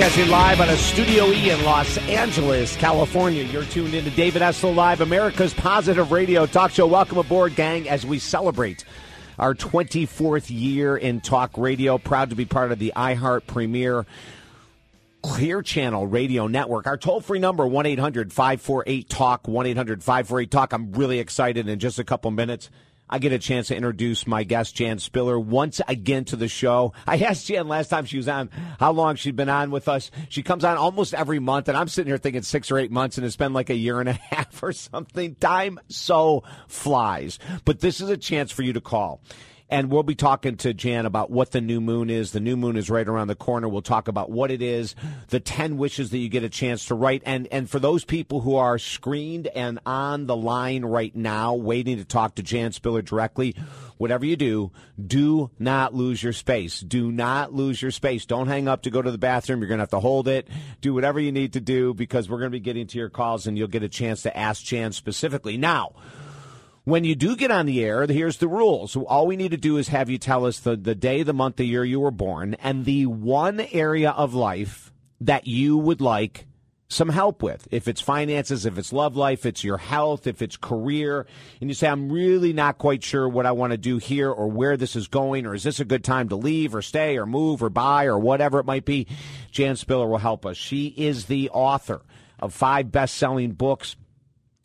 Broadcasting live on a Studio E in Los Angeles, California. You're tuned into David Essel Live, America's Positive Radio Talk Show. Welcome aboard, gang, as we celebrate our 24th year in talk radio. Proud to be part of the iHeart Premier Clear Channel Radio Network. Our toll free number, 1 800 548 TALK, 1 800 548 TALK. I'm really excited in just a couple minutes. I get a chance to introduce my guest, Jan Spiller, once again to the show. I asked Jan last time she was on how long she'd been on with us. She comes on almost every month, and I'm sitting here thinking six or eight months, and it's been like a year and a half or something. Time so flies. But this is a chance for you to call. And we'll be talking to Jan about what the new moon is. The new moon is right around the corner. We'll talk about what it is, the 10 wishes that you get a chance to write. And, and for those people who are screened and on the line right now, waiting to talk to Jan Spiller directly, whatever you do, do not lose your space. Do not lose your space. Don't hang up to go to the bathroom. You're going to have to hold it. Do whatever you need to do because we're going to be getting to your calls and you'll get a chance to ask Jan specifically. Now, when you do get on the air, here's the rules. All we need to do is have you tell us the, the day, the month, the year you were born, and the one area of life that you would like some help with. If it's finances, if it's love life, it's your health, if it's career, and you say, I'm really not quite sure what I want to do here or where this is going, or is this a good time to leave or stay or move or buy or whatever it might be, Jan Spiller will help us. She is the author of five best selling books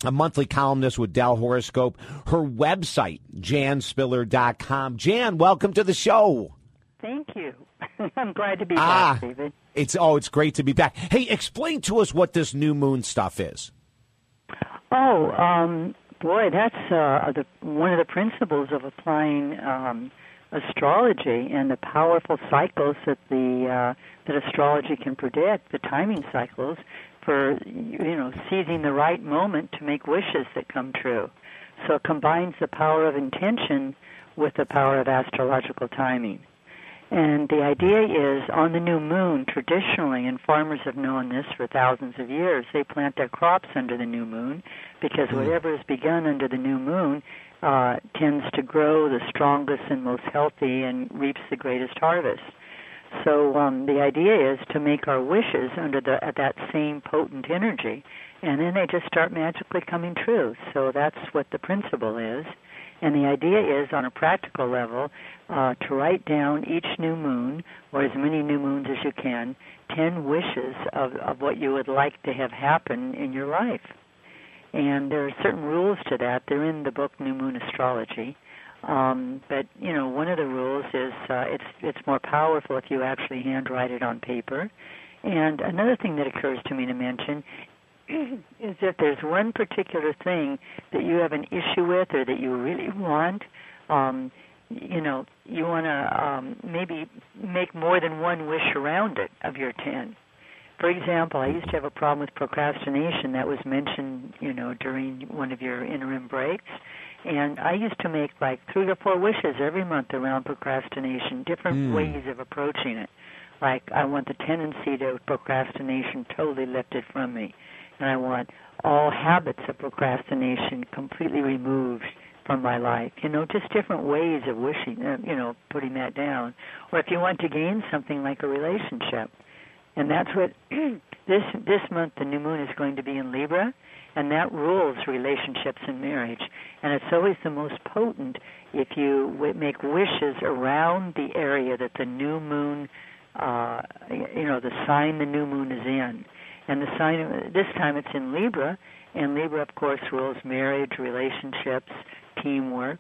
a monthly columnist with Dell Horoscope. Her website, janspiller.com. Jan, welcome to the show. Thank you. I'm glad to be ah, back, David. It's oh, it's great to be back. Hey, explain to us what this new moon stuff is. Oh, um, boy, that's uh, the, one of the principles of applying um, astrology and the powerful cycles that the uh, that astrology can predict, the timing cycles for you know seizing the right moment to make wishes that come true. So it combines the power of intention with the power of astrological timing. And the idea is on the new moon, traditionally, and farmers have known this for thousands of years, they plant their crops under the new moon because hmm. whatever is begun under the new moon uh, tends to grow the strongest and most healthy and reaps the greatest harvest. So um, the idea is to make our wishes under the at that same potent energy, and then they just start magically coming true. So that's what the principle is. And the idea is, on a practical level, uh, to write down each new moon, or as many new moons as you can, ten wishes of, of what you would like to have happen in your life. And there are certain rules to that. They're in the book New Moon Astrology. Um, but you know, one of the rules is uh, it's it's more powerful if you actually handwrite it on paper. And another thing that occurs to me to mention is if there's one particular thing that you have an issue with or that you really want, um, you know, you want to um, maybe make more than one wish around it of your ten. For example, I used to have a problem with procrastination that was mentioned, you know, during one of your interim breaks. And I used to make like three or four wishes every month around procrastination, different mm. ways of approaching it. Like I want the tendency to procrastination totally lifted from me, and I want all habits of procrastination completely removed from my life. You know, just different ways of wishing, uh, you know, putting that down. Or if you want to gain something like a relationship, and that's what this this month the new moon is going to be in Libra, and that rules relationships and marriage. And it's always the most potent if you w- make wishes around the area that the new moon, uh, you know, the sign the new moon is in. And the sign this time it's in Libra, and Libra, of course, rules marriage, relationships, teamwork.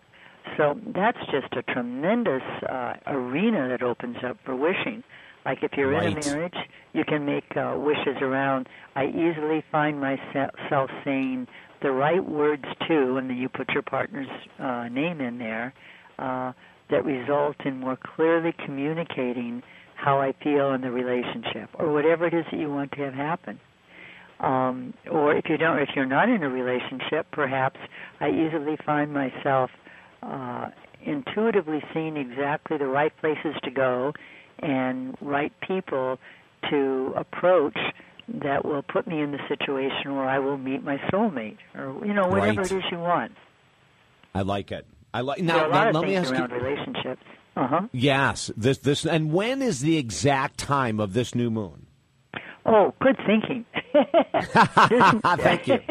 So that's just a tremendous uh, arena that opens up for wishing. Like if you're right. in a marriage, you can make uh, wishes around. I easily find myself saying the right words too, and then you put your partner's uh, name in there, uh, that result in more clearly communicating how I feel in the relationship, or whatever it is that you want to have happen. Um, or if you don't, if you're not in a relationship, perhaps I easily find myself uh, intuitively seeing exactly the right places to go and right people to approach that will put me in the situation where I will meet my soulmate, or you know whatever right. it is you want. I like it. I like now. now let me ask you. Relationships. Uh huh. Yes. This this and when is the exact time of this new moon? Oh, good thinking. Thank you.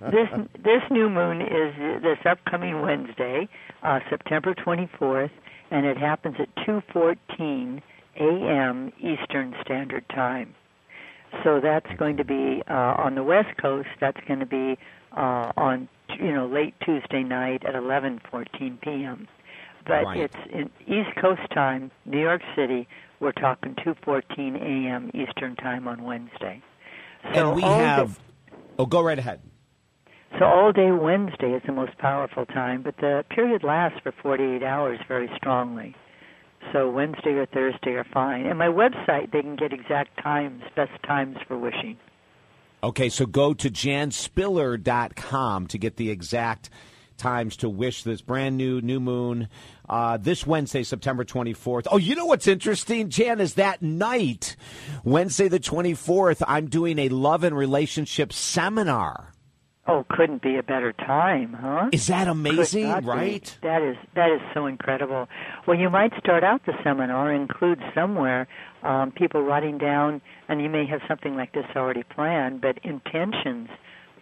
this this new moon is this upcoming Wednesday, uh, September 24th, and it happens at 2:14 a.m. Eastern Standard Time. So that's going to be uh, on the West Coast. That's going to be uh, on you know late Tuesday night at 11:14 p.m. But Right. it's in East Coast time, New York City. We're talking 2:14 a.m. Eastern time on Wednesday. So and we have. Oh, go right ahead. so all day Wednesday is the most powerful time, but the period lasts for 48 hours very strongly. So Wednesday or Thursday are fine. And my website, they can get exact times, best times for wishing. Okay, so go to janspiller.com to get the exact times to wish this brand new new moon uh, this Wednesday, September 24th. Oh, you know what's interesting, Jan, is that night, Wednesday the 24th, I'm doing a love and relationship seminar. Oh, couldn't be a better time, huh? Is that amazing, not be. right? That is that is so incredible. Well, you might start out the seminar include somewhere um, people writing down, and you may have something like this already planned, but intentions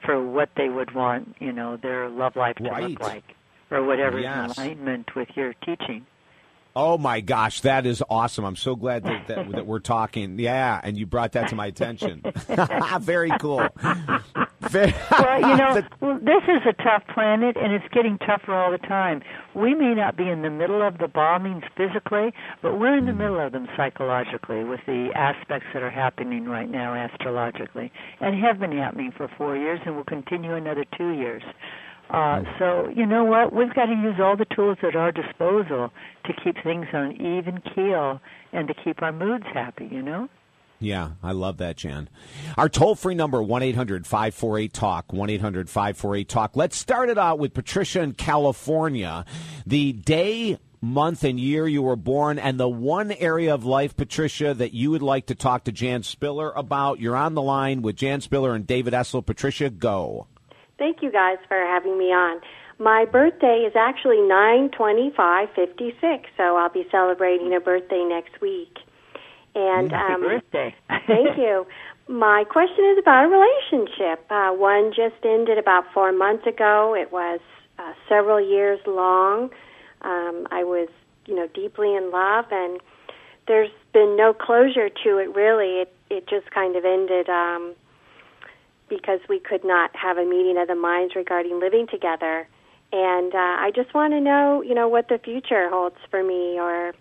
for what they would want, you know, their love life to Right. look like, or whatever Yes. in alignment with your teaching. Oh my gosh, that is awesome! I'm so glad that, that, that we're talking. Yeah, and you brought that to my attention. Very cool. Very, well, you know, The- this is a tough planet, and it's getting tougher all the time. We may not be in the middle of the bombings physically, but we're in the hmm. middle of them psychologically with the aspects that are happening right now astrologically, and have been happening for four years, and will continue another two years. Uh, so you know what? We've got to use all the tools at our disposal to keep things on an even keel and to keep our moods happy. You know. Yeah, I love that, Jan. Our toll free number, 1 800 548 TALK, 1 800 548 TALK. Let's start it out with Patricia in California. The day, month, and year you were born, and the one area of life, Patricia, that you would like to talk to Jan Spiller about. You're on the line with Jan Spiller and David Essel. Patricia, go. Thank you guys for having me on. My birthday is actually nine twenty five fifty six, so I'll be celebrating a birthday next week. And Happy um, birthday! thank you. My question is about a relationship. Uh, one just ended about four months ago. It was uh, several years long. Um, I was, you know, deeply in love, and there's been no closure to it. Really, it it just kind of ended. Um, because we could not have a meeting of the minds regarding living together. And uh, I just want to know, you know, what the future holds for me, or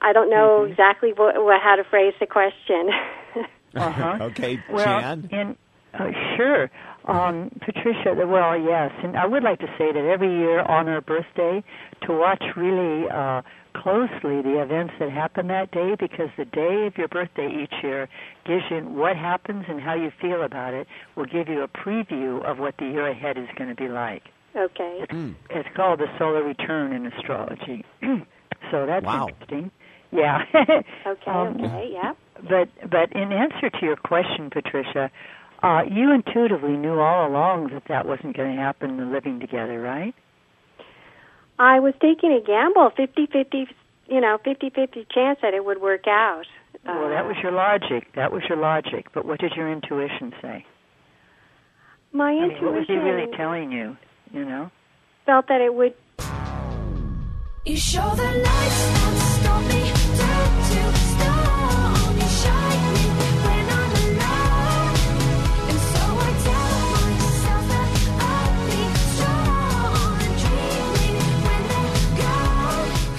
I don't know Mm-hmm. exactly what, what how to phrase the question. Uh-huh. Okay, Well, Jan. and uh, sure, um, Patricia. Well, yes, and I would like to say that every year on our birthday, to watch really uh, closely the events that happen that day, because the day of your birthday each year gives you what happens and how you feel about it. Will give you a preview of what the year ahead is going to be like. okay. It's called the solar return in astrology. so that's Wow. interesting. Yeah. Okay. Um, okay. Yeah. but but in answer to your question, Patricia, uh, you intuitively knew all along that that wasn't going to happen. The living together, right? I was taking a gamble, fifty fifty, you know, fifty fifty chance that it would work out. well, that Uh, was your logic. That was your logic. But what did your intuition say? my I mean, intuition. what was he really telling you? You know. felt that it would You show the lights don't stop me,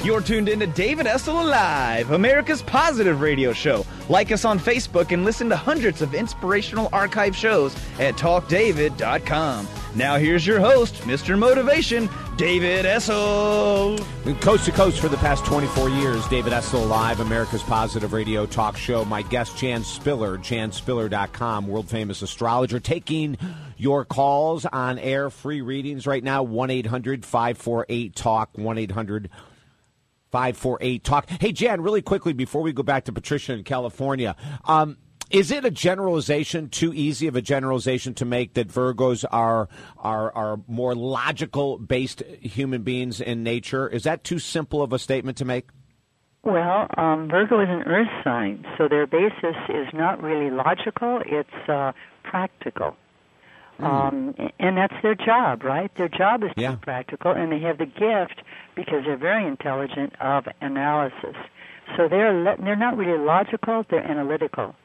You're tuned in to David Essel Live, America's positive radio show. Like us on Facebook and listen to hundreds of inspirational archive shows at talkdavid.com. Now here's your host, Mr. Motivation, David Essel. Coast to coast for the past 24 years, David Essel Live, America's positive radio talk show. My guest, Jan Spiller, janspiller.com, world famous astrologer, taking your calls on air, free readings right now, 1 800 548 TALK, 1 800 548 TALK. Hey, Jan, really quickly before we go back to Patricia in California, um, is it a generalization too easy of a generalization to make that Virgos are are are more logical based human beings in nature? Is that too simple of a statement to make? Well, um, Virgo is an earth sign, so their basis is not really logical, it's uh, practical. Um, and that's their job, right? Their job is to Yeah. be practical, and they have the gift because they're very intelligent of analysis. So they're le- they're not really logical; they're analytical.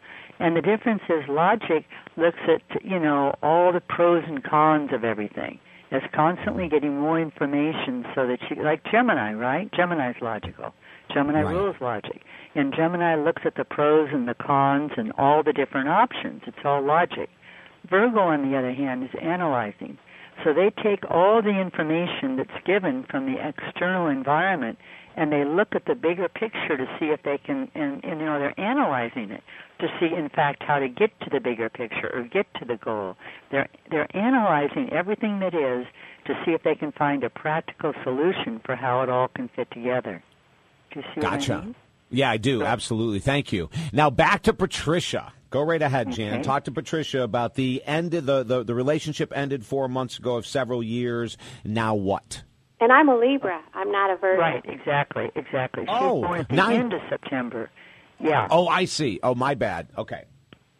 And the difference is logic looks at you know all the pros and cons of everything. It's constantly getting more information so that you like Gemini, right? Gemini's logical. Gemini Right. rules logic. And Gemini looks at the pros and the cons and all the different options. It's all logic. Virgo, on the other hand, is analyzing. So they take all the information that's given from the external environment and they look at the bigger picture to see if they can, and, and you know, they're analyzing it to see, in fact, how to get to the bigger picture or get to the goal. They're they're analyzing everything that is to see if they can find a practical solution for how it all can fit together. Do you see what I Gotcha. mean? Yeah, I do. Absolutely. Thank you. Now back to Patricia. Go right ahead, Jan. Okay. Talk to Patricia about the end of the, the, the relationship ended four months ago of several years. Now what? And I'm a Libra. I'm not a Virgo. Right, exactly, exactly. She Oh, was born at the now- end of September. Yeah. Oh, I see. Oh, my bad. Okay.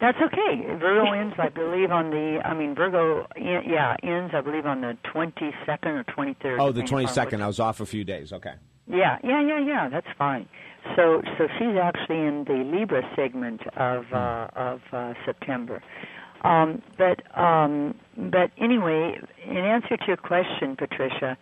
That's okay. Virgo ends, I believe, on the. I mean, Virgo, yeah, ends, I believe, on the twenty second or twenty third. Oh, the 22nd. I was off a few days. Okay. Yeah, yeah, yeah, yeah. That's fine. So, so she's actually in the Libra segment of uh, of uh, September. Um, but um, but anyway, in answer to your question, Patricia,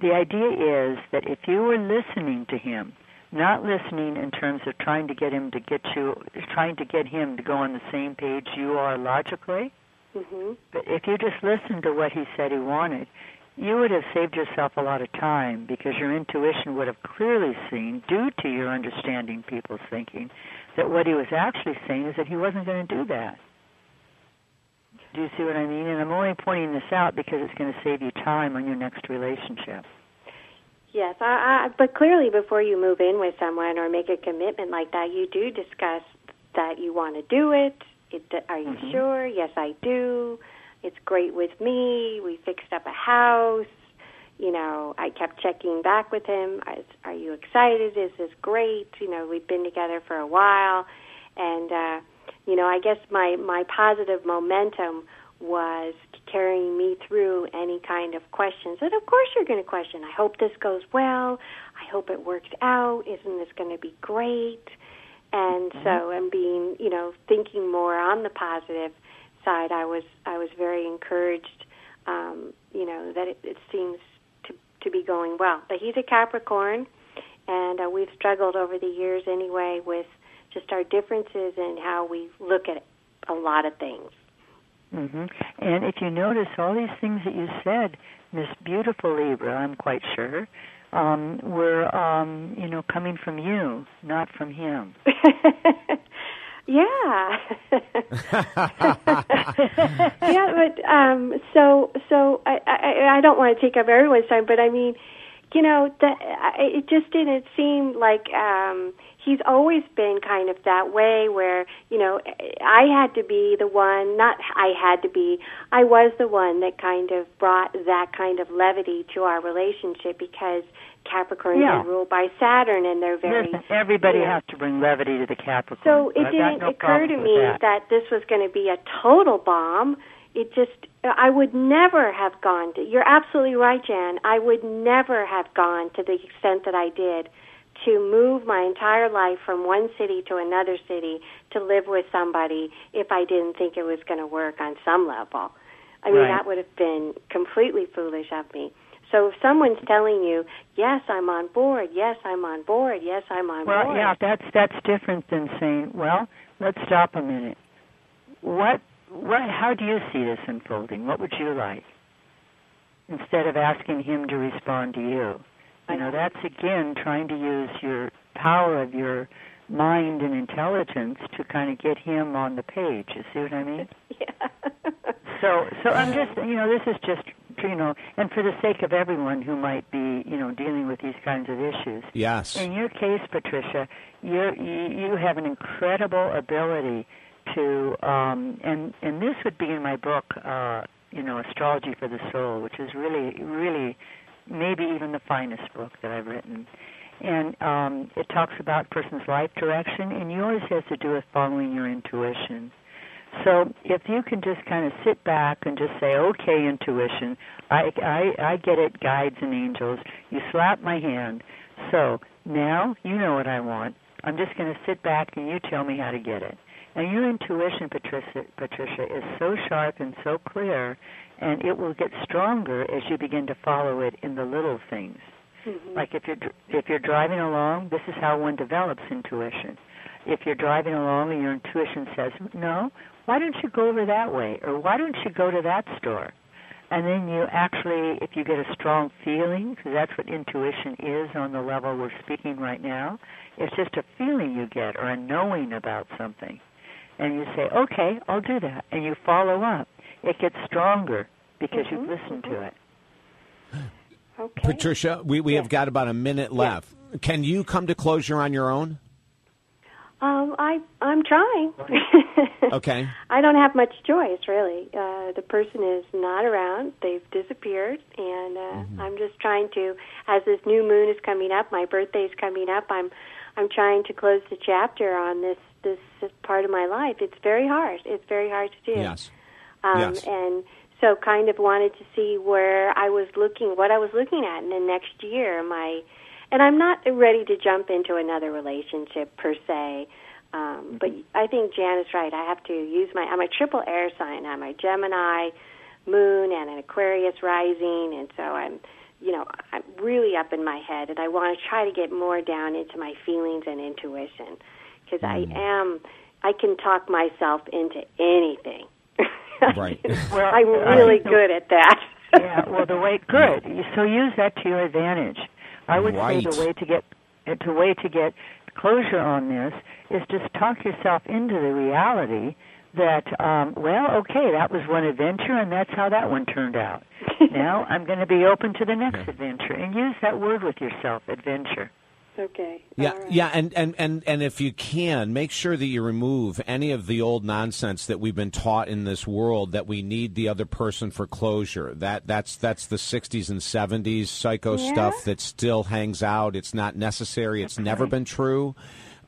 the idea is that if you were listening to him, not listening in terms of trying to get him to get you, trying to get him to go on the same page you are logically, hmm but if you just listened to what he said he wanted, you would have saved yourself a lot of time because your intuition would have clearly seen, due to your understanding people's thinking, that what he was actually saying is that he wasn't going to do that. Do you see what I mean? And I'm only pointing this out because it's going to save you time on your next relationship. Yes, I, I, but clearly before you move in with someone or make a commitment like that, you do discuss that you want to do it. it are you Mhm. sure? Yes, I do. It's great with me. We fixed up a house. You know, I kept checking back with him. Are, are you excited? Is this great? You know, we've been together for a while, and uh, you know, I guess my my positive momentum was carrying me through any kind of questions. And of course, you're going to question. I hope this goes well. I hope it works out. Isn't this going to be great? And so, I'm being, you know, thinking more on the positive side. I was, I was very encouraged. Um, you know, that it, it seems to to be going well. But he's a Capricorn, and uh, we've struggled over the years anyway with just our differences in how we look at a lot of things. hmm And if you notice all these things that you said, Miss Beautiful Libra, I'm quite sure, um, were um, you know coming from you, not from him. yeah. yeah, but um so so I, I I don't want to take up everyone's time, but I mean, you know, that I- it just didn't seem like um he's always been kind of that way where, you know, I had to be the one, not I had to be, I was the one that kind of brought that kind of levity to our relationship because Capricorns Yeah. are ruled by Saturn and they're very Listen, everybody yeah. has to bring levity to the Capricorn. so it didn't no occur to me with that. this was going to be a total bomb. It just, I would never have gone to, you're absolutely right, Jan. I would never have gone to the extent that I did to move my entire life from one city to another city to live with somebody if I didn't think it was going to work on some level. I mean, Right. that would have been completely foolish of me. So if someone's telling you, yes, I'm on board, yes, I'm on board, yes, I'm on Well, board. Well, yeah, that's that's different than saying, well, let's stop a minute. What what how do you see this unfolding? What would you like? Instead of asking him to respond to you. You know, that's again trying to use your power of your mind and intelligence to kind of get him on the page. You see what I mean? Yeah. So, so I'm just, you know, this is just, you know, and for the sake of everyone who might be, you know, dealing with these kinds of issues. Yes. In your case, Patricia, you're, you you have an incredible ability to, um, and and this would be in my book, uh, you know, Astrology for the Soul, which is really, really, maybe even the finest book that I've written. and um, it talks about a person's life direction, and yours has to do with following your intuition. So if you can just kind of sit back and just say, "Okay, intuition, I I, I get it, guides and angels." You slap my hand. So now you know what I want. I'm just going to sit back and you tell me how to get it. And your intuition, Patricia, Patricia, is so sharp and so clear, and it will get stronger as you begin to follow it in the little things. Mm-hmm. Like if you're if you're driving along, this is how one develops intuition. If you're driving along and your intuition says, "No, why don't you go over that way?" or "Why don't you go to that store?" and then you actually, if you get a strong feeling, because that's what intuition is on the level we're speaking right now, it's just a feeling you get or a knowing about something, and you say, "Okay, I'll do that," and you follow up. It gets stronger because you've mm-hmm. listened to it. Okay. Patricia, we, we have got about a minute left. Can you come to closure on your own? Um, I I'm trying. Okay. I don't have much choice, really. Uh, the person is not around; they've disappeared, and uh, Mm-hmm. I'm just trying to. As this new moon is coming up, my birthday's coming up. I'm I'm trying to close the chapter on this this part of my life. It's very hard. It's very hard to do. Yes. Um, Yes. And so, kind of wanted to see where I was looking, what I was looking at in the next year. My, and I'm not ready to jump into another relationship per se. Um, but I think Jan is right. I have to use my. I'm a triple air sign. I'm a Gemini moon and an Aquarius rising, and so I'm, you know, I'm really up in my head, and I want to try to get more down into my feelings and intuition because I am. I can talk myself into anything. Right. Well, I'm really good at that. yeah, well, the way good. So use that to your advantage. I would Right. say the way to get uh, the way to get closure on this is just talk yourself into the reality that um well, okay, that was one adventure and that's how that one turned out. now I'm going to be open to the next adventure and use that word with yourself, adventure. Okay. Yeah, right. yeah, and, and, and, and if you can, make sure that you remove any of the old nonsense that we've been taught in this world that we need the other person for closure. That that's that's the '60s and '70s psycho Yeah. stuff that still hangs out. It's not necessary. It's never been true.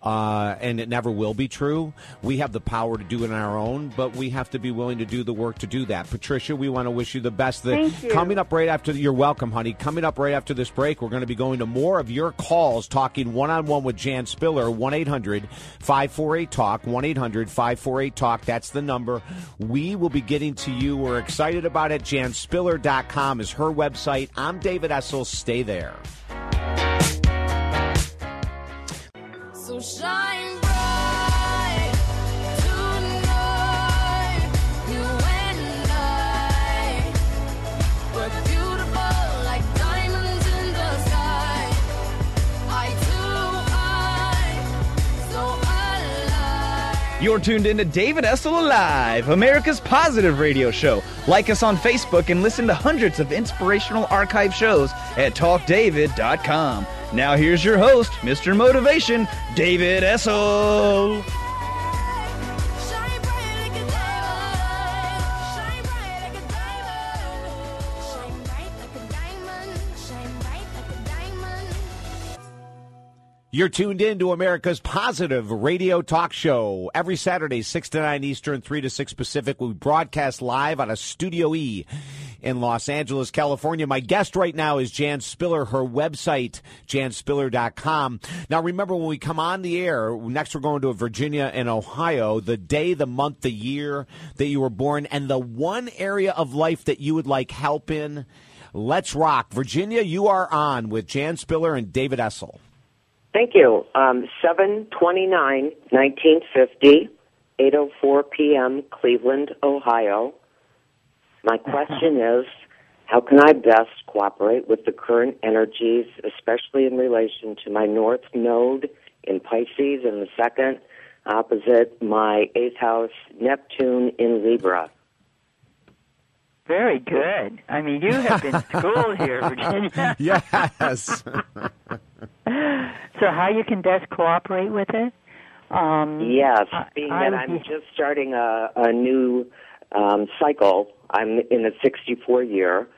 Uh, and it never will be true. We have the power to do it on our own, but we have to be willing to do the work to do that. Patricia, we want to wish you the best. The, Thank you. Coming up right after, you're welcome, honey. Coming up right after this break, we're going to be going to more of your calls, talking one on one with Jan Spiller, 1 800 548 Talk, 1 800 548 Talk. That's the number. We will be getting to you. We're excited about it. JanSpiller.com is her website. I'm David Essel. Stay there. So You're tuned in to David Essel Live, America's positive radio show. Like us on Facebook and listen to hundreds of inspirational archive shows at talkdavid.com. Now here's your host, Mr. Motivation, David Essel. You're tuned in to America's positive radio talk show. Every Saturday, 6 to 9 Eastern, 3 to 6 Pacific. We broadcast live out of Studio E in Los Angeles, California. My guest right now is Jan Spiller. Her website, janspiller.com. Now, remember, when we come on the air, next we're going to Virginia and Ohio, the day, the month, the year that you were born, and the one area of life that you would like help in. Let's rock. Virginia, you are on with Jan Spiller and David Essel. Thank you. Um, 729 1950, 8.04 p.m., Cleveland, Ohio. My question is, how can I best cooperate with the current energies, especially in relation to my North Node in Pisces and the second opposite my eighth house, Neptune in Libra? Very good. I mean, you have been schooled here, Virginia. Yes. So how you can best cooperate with it? Um, Yes, being I that I'm be- just starting a, a new um, cycle, I'm in the 64 year,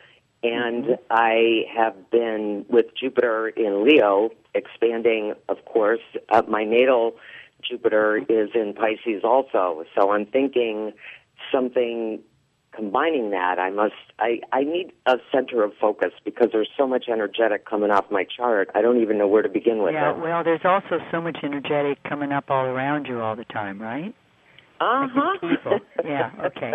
And I have been with Jupiter in Leo, expanding, of course. Uh, my natal Jupiter is in Pisces also. So I'm thinking something combining that. I must, I, I need a center of focus because there's so much energetic coming off my chart. I don't even know where to begin with Yeah, it. well, there's also so much energetic coming up all around you all the time, right? Uh huh. Yeah. Okay.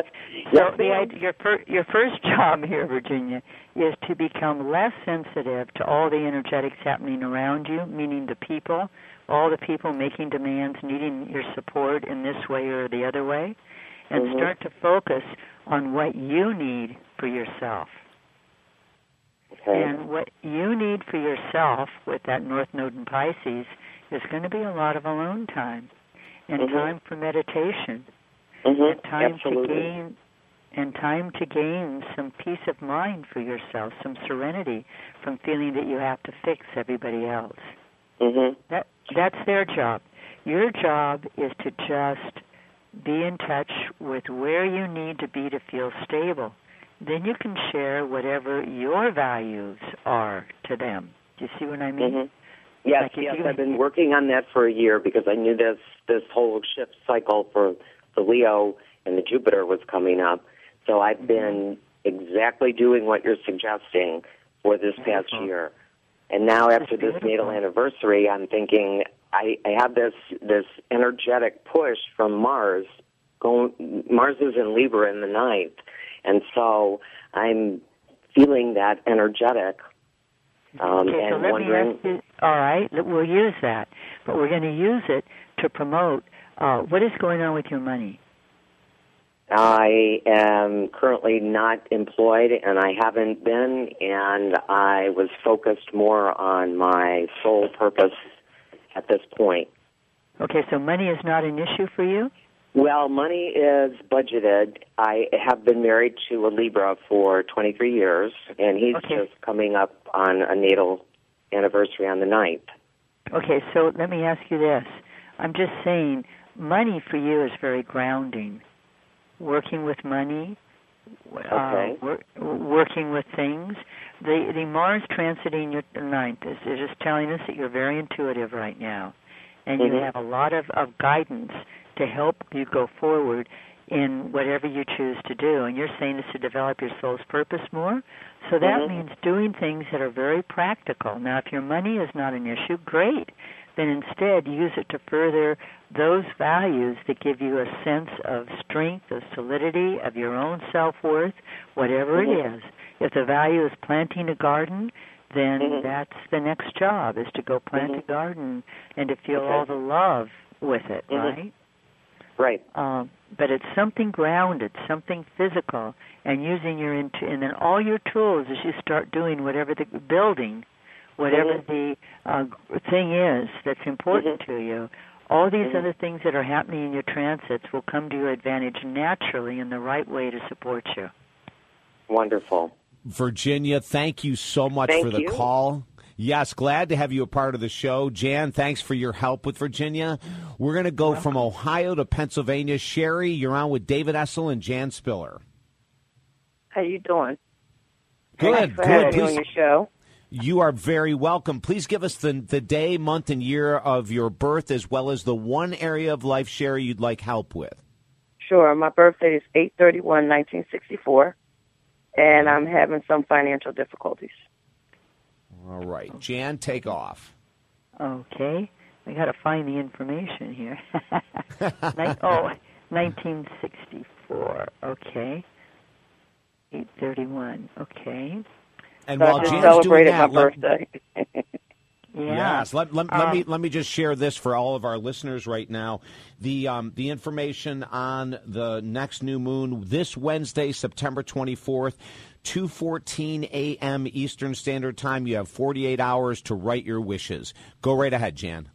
So Yes, the your fir- your first job here, Virginia, is to become less sensitive to all the energetics happening around you, meaning the people, all the people making demands, needing your support in this way or the other way, and Mhm. start to focus on what you need for yourself. Okay. And what you need for yourself with that North Node in Pisces is going to be a lot of alone time and Mhm. time for meditation Mhm. and time Absolutely. to gain and time to gain some peace of mind for yourself, some serenity from feeling that you have to fix everybody else. Mhm. That that's their job. Your job is to just be in touch with where you need to be to feel stable. Then you can share whatever your values are to them. Do you see what I mean? Mhm. Yes, Like yes, I've been working on that for a year because I knew this this whole shift cycle for the Leo and the Jupiter was coming up. So I've Mm-hmm. been exactly doing what you're suggesting for this past year. And now after this natal anniversary, I'm thinking I, I have this this energetic push from Mars. Going Mars is in Libra in the ninth, and so I'm feeling that energetic. Um, okay, so and let wondering. me ask you. All right, we'll use that, but we're going to use it to promote uh, what is going on with your money. I am currently not employed and I haven't been and I was focused more on my soul purpose at this point. Okay, so money is not an issue for you. Well, money is budgeted. I have been married to a Libra for 23 years and he's Okay. just coming up on a natal anniversary on the ninth. Okay, so let me ask you this. I'm just saying, money for you is very grounding. Working with money, Okay. uh, wor- working with things. The the Mars transiting your ninth is, is just telling us that you're very intuitive right now, and you Mhm. have a lot of, of guidance to help you go forward in whatever you choose to do. And you're saying is to develop your soul's purpose more. So that Mhm. means doing things that are very practical. Now, if your money is not an issue, great. Then instead use it to further those values that give you a sense of strength, of solidity, of your own self worth, whatever Mhm. it is. If the value is planting a garden, then Mhm. that's the next job is to go plant Mhm. a garden and to feel Okay. all the love with it, Mhm. right? Right. um, but it's something grounded, something physical, and using your int- and then all your tools as you start doing whatever the building, whatever Mhm. the uh, thing is that's important Mhm. to you. All these Mhm. other things that are happening in your transits will come to your advantage naturally in the right way to support you. Wonderful. Virginia, thank you so much thank for the you. call. Yes, glad to have you a part of the show. Jan, thanks for your help with Virginia. We're going to go from Ohio to Pennsylvania. Sherry, you're on with David Essel and Jan Spiller. How you doing? Good, good. Please, on your show. You are very welcome. Please give us the, the day, month, and year of your birth, as well as the one area of life, Sherry, you'd like help with. Sure. My birthday is 831, 1964 and I'm having some financial difficulties. All right. Jan, take off. Okay, I got to find the information here. Nin- oh, 1964. Okay. 831. Okay. And So while I just Jan's doing celebrated that, my let- birthday. Yeah. Yes, let, let, let me Um, let me just share this for all of our listeners right now. The um, the information on the next new moon this Wednesday, September twenty fourth, two fourteen a.m. Eastern Standard Time. You have forty eight hours to write your wishes. Go right ahead, Jan.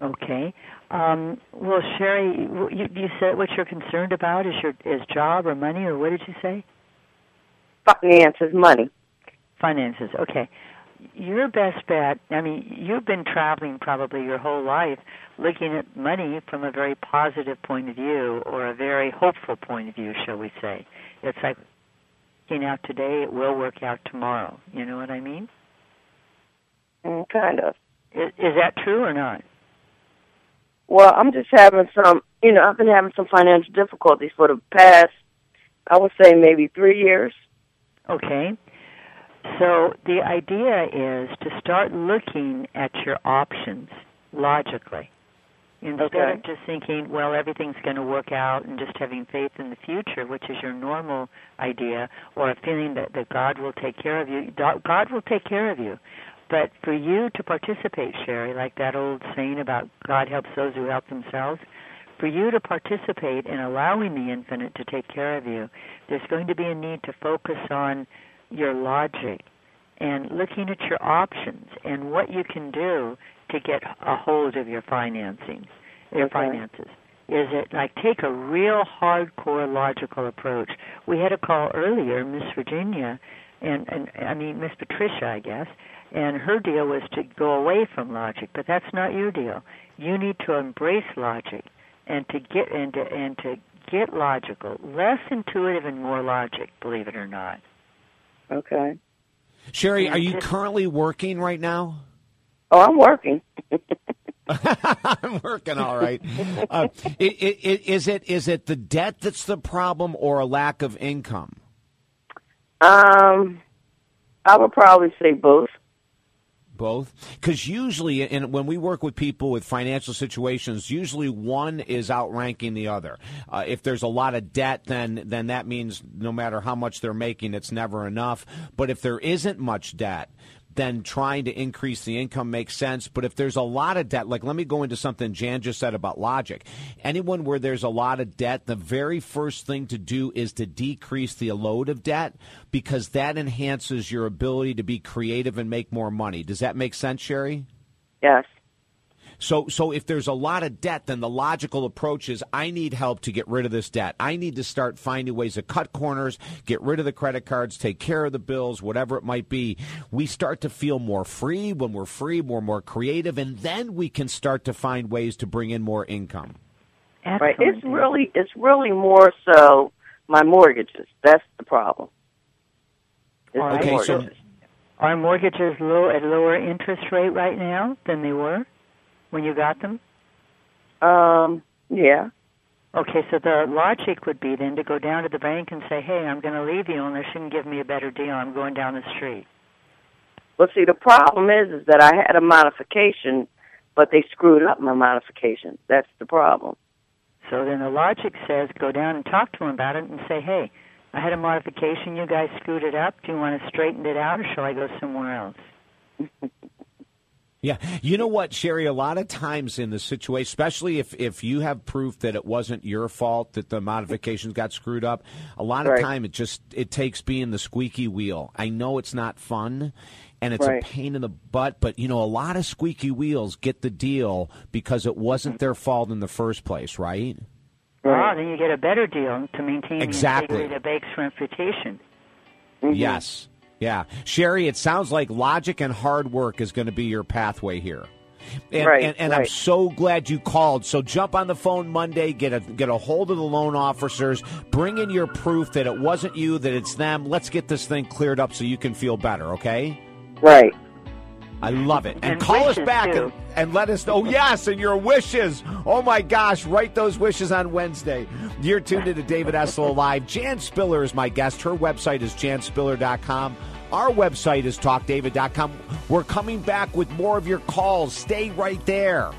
Okay. Um, well, Sherry, you, you said what you're concerned about is your is job or money or what did you say? Finances, money. Finances. Okay. Your best bet. I mean, you've been traveling probably your whole life, looking at money from a very positive point of view or a very hopeful point of view, shall we say? It's like working out today, it will work out tomorrow. You know what I mean? Mm, kind of. Is, is that true or not? Well, I'm just having some, you know, I've been having some financial difficulties for the past, I would say maybe three years. Okay. So the idea is to start looking at your options logically. Instead Okay. of just thinking, well, everything's going to work out and just having faith in the future, which is your normal idea, or a feeling that, that God will take care of you, God will take care of you. But for you to participate, Sherry, like that old saying about God helps those who help themselves, for you to participate in allowing the infinite to take care of you, there's going to be a need to focus on your logic and looking at your options and what you can do to get a hold of your financing, your Okay. finances. Is it like take a real hardcore logical approach? We had a call earlier, Miss Virginia, and and I mean Miss Patricia, I guess, and her deal was to go away from logic, but that's not your deal. You need to embrace logic and to get and to and to get logical, less intuitive and more logic, believe it or not. Okay. Sherry, are you currently working right now? Oh, I'm working. I'm working all right. Uh, i i i is it is it the debt that's the problem or a lack of income? Um, I would probably say both. Both, because usually, in, when we work with people with financial situations, usually one is outranking the other. Uh, if there's a lot of debt, then then that means no matter how much they're making, it's never enough. But if there isn't much debt, then trying to increase the income makes sense. But if there's a lot of debt, like let me go into something Jan just said about logic. Anyone where there's a lot of debt, the very first thing to do is to decrease the load of debt because that enhances your ability to be creative and make more money. Does that make sense, Sherry? Yes. So, so if there's a lot of debt, then the logical approach is I need help to get rid of this debt. I need to start finding ways to cut corners, get rid of the credit cards, take care of the bills, whatever it might be. We start to feel more free. When we're free, we're more creative, and then we can start to find ways to bring in more income. Right. It's really, it's really more so my mortgages. That's the problem. It's All the so- mortgages. Are mortgages low at lower interest rate right now than they were when you got them? um, yeah. Okay, so the logic would be then to go down to the bank and say, "Hey, I'm going to leave you unless you can give me a better deal. I'm going down the street." But see, the problem is, is that I had a modification, but they screwed up my modification. That's the problem. So then the logic says, go down and talk to them about it and say, "Hey, I had a modification. You guys screwed it up. Do you want to straighten it out, or shall I go somewhere else?" Yeah, you know what, Sherry? A lot of times in the situation, especially if if you have proof that it wasn't your fault that the modifications got screwed up, a lot of Right. time it just it takes being the squeaky wheel. I know it's not fun, and it's Right. a pain in the butt, but you know, a lot of squeaky wheels get the deal because it wasn't their fault in the first place, right? Ah, then you get a better deal to maintain Exactly. the integrity of Bake's reputation. Yes, yeah, Sherry. It sounds like logic and hard work is going to be your pathway here. And, Right, and, and I'm so glad you called. So jump on the phone Monday, get a get a hold of the loan officers, bring in your proof that it wasn't you, that it's them. Let's get this thing cleared up so you can feel better. Okay? Right. I love it. And, And call us back too. and, and let us know. Oh, yes, and your wishes. Oh my gosh, write those wishes on Wednesday. You're tuned into David Essel Live. Jan Spiller is my guest. Her website is janspiller.com. Our website is talkdavid.com. We're coming back with more of your calls. Stay right there.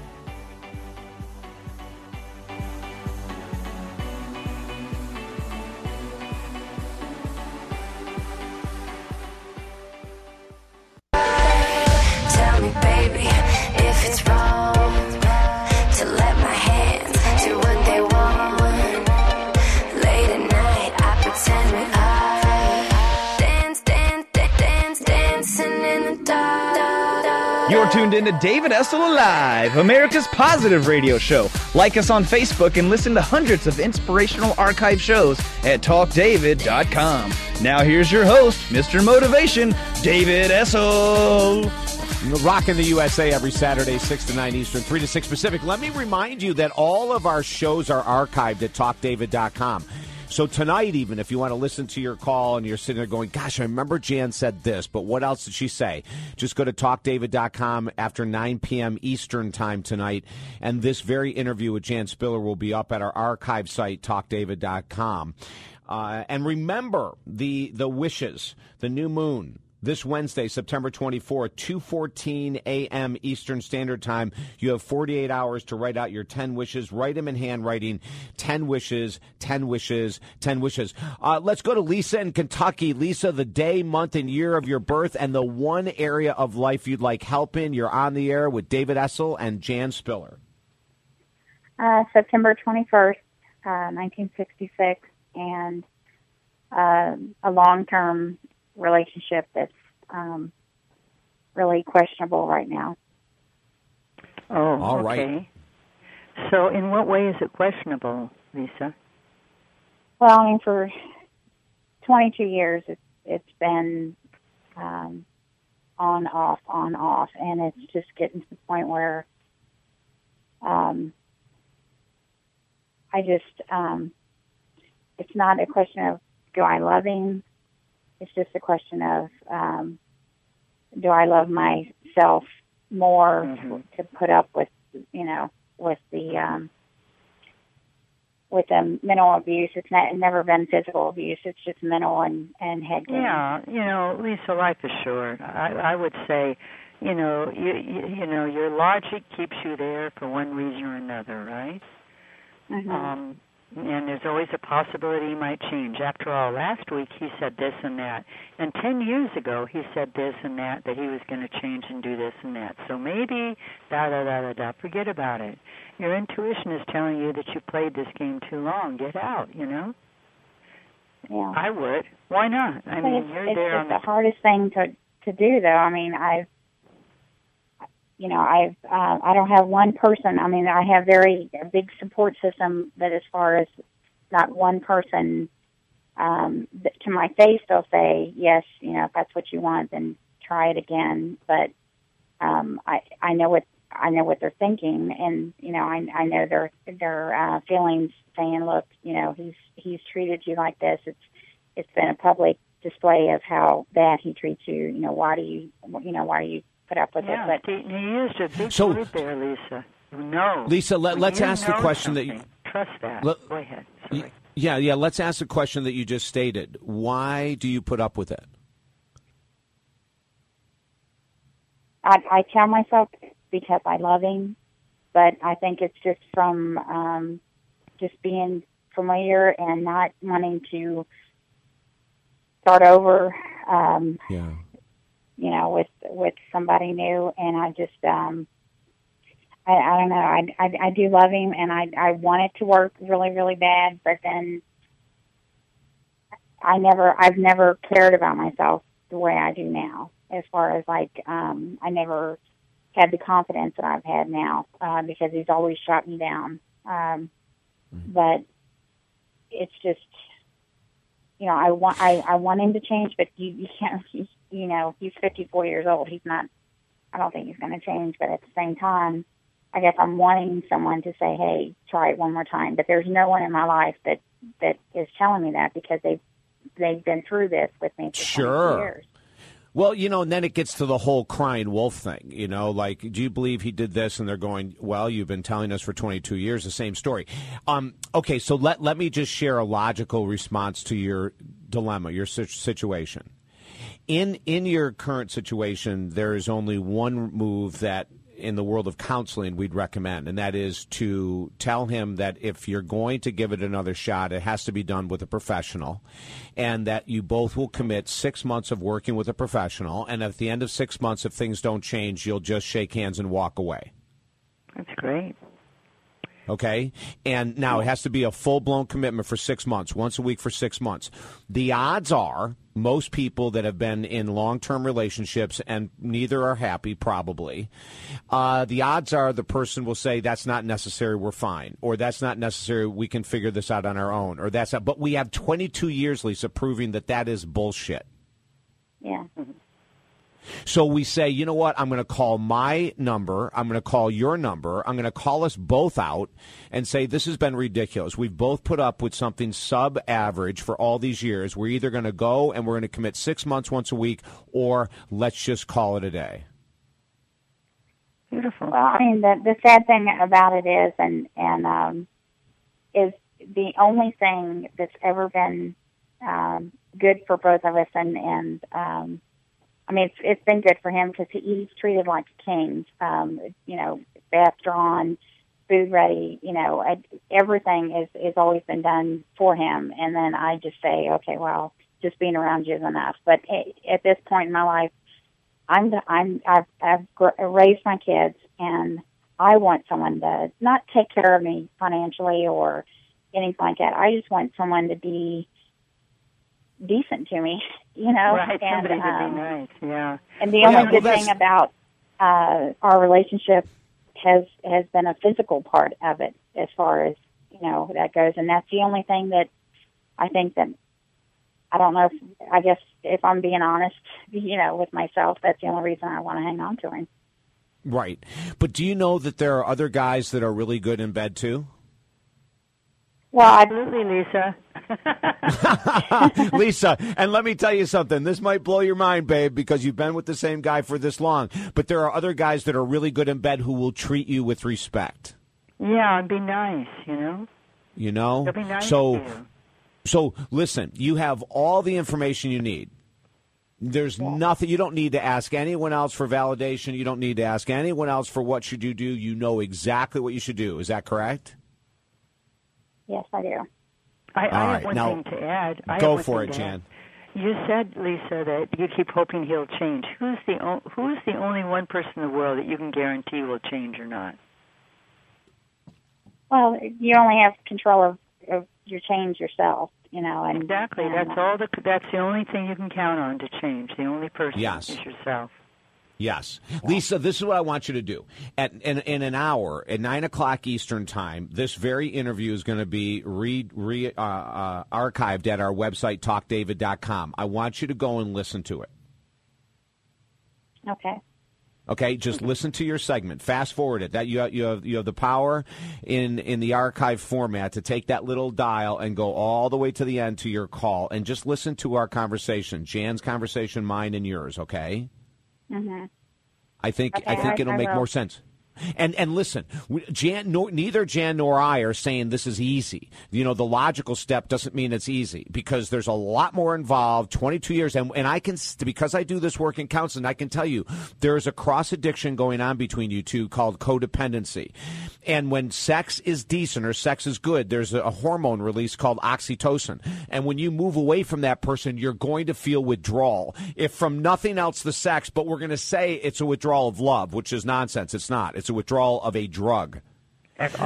David Essel Live, America's positive radio show. Like us on Facebook and listen to hundreds of inspirational archive shows at talkdavid.com. Now here's your host, Mr. Motivation, David Essel. Rocking the USA every Saturday, 6 to 9 Eastern, 3 to 6 Pacific. Let me remind you that all of our shows are archived at talkdavid.com. So tonight, even if you want to listen to your call and you're sitting there going, "Gosh, I remember Jan said this, but what else did she say?" Just go to talkdavid.com after 9 p.m. Eastern time tonight, and this very interview with Jan Spiller will be up at our archive site, talkdavid.com. Uh, and remember the the wishes, the new moon this Wednesday, September 24, 2:14 a.m. Eastern Standard Time. You have 48 hours to write out your 10 wishes. Write them in handwriting. 10 wishes, 10 wishes, 10 wishes. Uh, let's go to Lisa in Kentucky. Lisa, the day, month, and year of your birth, and the one area of life you'd like help in. You're on the air with David Essel and Jan Spiller. uh, September 21st, uh, 1966, and uh, a long-term relationship that's um, really questionable right now. Oh, All right. okay. So, in what way is it questionable, Lisa? Well, I mean, for 22 years, it's it's been um, on, off, on, off, and it's just getting to the point where um, I just um, it's not a question of do I love him. It's just a question of um, do I love myself more Mhm. to put up with you know with the um, with the mental abuse. It's not it's never been physical abuse. It's just mental and and head games. Yeah, you know, Lisa, life is short. I, I would say, you know, you, you you know, your logic keeps you there for one reason or another, right? Mhm. Um, and there's always a possibility he might change. After all, last week he said this and that, and ten years ago he said this and that that he was going to change and do this and that. So maybe da da da da da. Forget about it. Your intuition is telling you that you played this game too long. Get out. You know. yeah. I would. Why not? I mean, it's, you're it's there on the the hardest thing to to do, though. I mean, I've, you know, I've, uh, I don't have one person. I mean, I have very a big support system, but as far as not one person, um, to my face, they'll say, yes, you know, if that's what you want, then try it again. But um, I, I know what I know what they're thinking, and you know, I, I know their their uh, feelings, saying, look, you know, he's he's treated you like this. It's it's been a public display of how bad he treats you. You know, why do you, you know, why do you put up with Yeah, it? But he, he used a big So- word there, Lisa. No. Lisa, let- When let's ask the know question that you- Trust that. Let- Go ahead. Sorry. Yeah, yeah. Let's ask the question that you just stated. Why do you put up with it? I, I tell myself because I love him, but I think it's just from um, just being familiar and not wanting to start over. Um, Yeah. You know, with with somebody new, and I just um, I, I don't know. I, I I do love him, and I I want it to work really really bad, but then I never I've never cared about myself the way I do now. As far as like um, I never had the confidence that I've had now uh, because he's always shot me down. Um, But it's just you know, I want I, I want him to change, but you you can't. He's, you know, he's 54 years old. He's not. I don't think he's going to change. But at the same time, I guess I'm wanting someone to say, "Hey, try it one more time." But there's no one in my life that that is telling me that because they they've been through this with me for 22 Sure. years. Well, you know, and then it gets to the whole crying wolf thing. You know, like, do you believe he did this? And they're going, well, you've been telling us for 22 years the same story. Um, okay, so let let me just share a logical response to your dilemma, your situation. In in your current situation, there is only one move that in the world of counseling we'd recommend, and that is to tell him that if you're going to give it another shot, it has to be done with a professional, and that you both will commit six months of working with a professional, and at the end of six months, if things don't change, you'll just shake hands and walk away. That's great. Okay. And now it has to be a full blown commitment for six months, once a week for six months. The odds are most people that have been in long term relationships and neither are happy, probably, uh, the odds are the person will say, that's not necessary, we're fine. Or that's not necessary, we can figure this out on our own. Or that's not. But we have 22 years, Lisa, proving that that is bullshit. Yeah. So we say, you know what? I'm going to call my number. I'm going to call your number. I'm going to call us both out and say, this has been ridiculous. We've both put up with something sub average for all these years. We're either going to go and we're going to commit six months once a week, or let's just call it a day. Beautiful. Well, I mean, the the sad thing about it is, and and um, is the only thing that's ever been um, good for both of us, and and um, I mean, it's it's been good for him because he, he's treated like a king. Um, you know, bath drawn, food ready. You know, everything is is always been done for him, and then I just say, okay, well, just being around you is enough. But a- at this point in my life. I'm I'm I've I've raised my kids and I want someone to not take care of me financially or anything like that. I just want someone to be decent to me, you know. right, and, somebody to um, be nice. Yeah. and the Well, yeah, only good well, thing about uh, our relationship has has been a physical part of it, as far as you know that goes, and that's the only thing that I think that I don't know. If, I guess if I'm being honest, you know, with myself, that's the only reason I want to hang on to him. Right. But do you know that there are other guys that are really good in bed too? Well, Absolutely, Lisa. Lisa, and let me tell you something. This might blow your mind, babe, because you've been with the same guy for this long. But there are other guys that are really good in bed who will treat you with respect. yeah, and be nice. You know, You know? they'll be nice so so listen, you have all the information you need. There's nothing you don't need to ask anyone else for validation. You don't need to ask anyone else for what should you do. You know exactly what you should do. Is that correct? Yes, I do. I, All I right, have one now, thing to add. I Go for it, Jan. add. You said, Lisa, that you keep hoping he'll change. Who's the o- who's the only one person in the world that you can guarantee will change or not? Well, you only have control of, of your change yourself, you know. And Exactly. and, That's uh, all. The, that's the only thing you can count on to change. The only person Yes. is yourself. Yes. Lisa, this is what I want you to do. At in, in an hour, at nine o'clock Eastern time, this very interview is going to be re, re uh, uh, archived at our website talkdavid.com. I want you to go and listen to it. Okay. Okay, just listen to your segment. Fast forward it. That you have, you have you have the power in in the archive format to take that little dial and go all the way to the end to your call and just listen to our conversation, Jan's conversation, mine and yours. Okay. Hmm I think I think I- it'll I make more sense. And and listen, Jan, neither Jan nor I are saying this is easy. You know, the logical step doesn't mean it's easy because there's a lot more involved. 22 years, and and I can because I do this work in counseling, I can tell you there is a cross addiction going on between you two called codependency. And when sex is decent or sex is good, there's a hormone release called oxytocin. And when you move away from that person, you're going to feel withdrawal. If from nothing else, the sex, but we're going to say it's a withdrawal of love, which is nonsense. It's not. It's a withdrawal of a drug.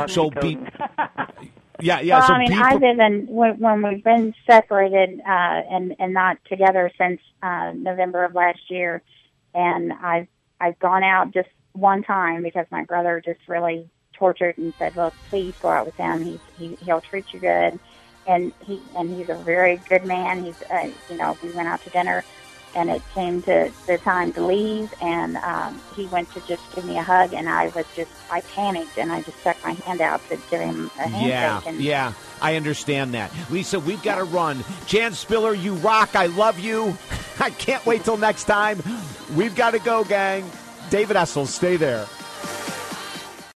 So be, yeah, yeah. well, so I mean, be I've pre- even when, when we've been separated uh, and and not together since uh, November of last year, and I've I've gone out just one time because my brother just really tortured and said, "Look, please go out with him. He's he, he'll treat you good." And he and he's a very good man. He's uh, you know we went out to dinner, and it came to the time to leave, and um, he went to just give me a hug, and I was just I panicked, and I just stuck my hand out to give him a handshake. Yeah, and, yeah. I understand that. Lisa, we've got to run. Jan Spiller, you rock. I love you. I can't wait till next time. We've got to go, gang. David Essel, stay there.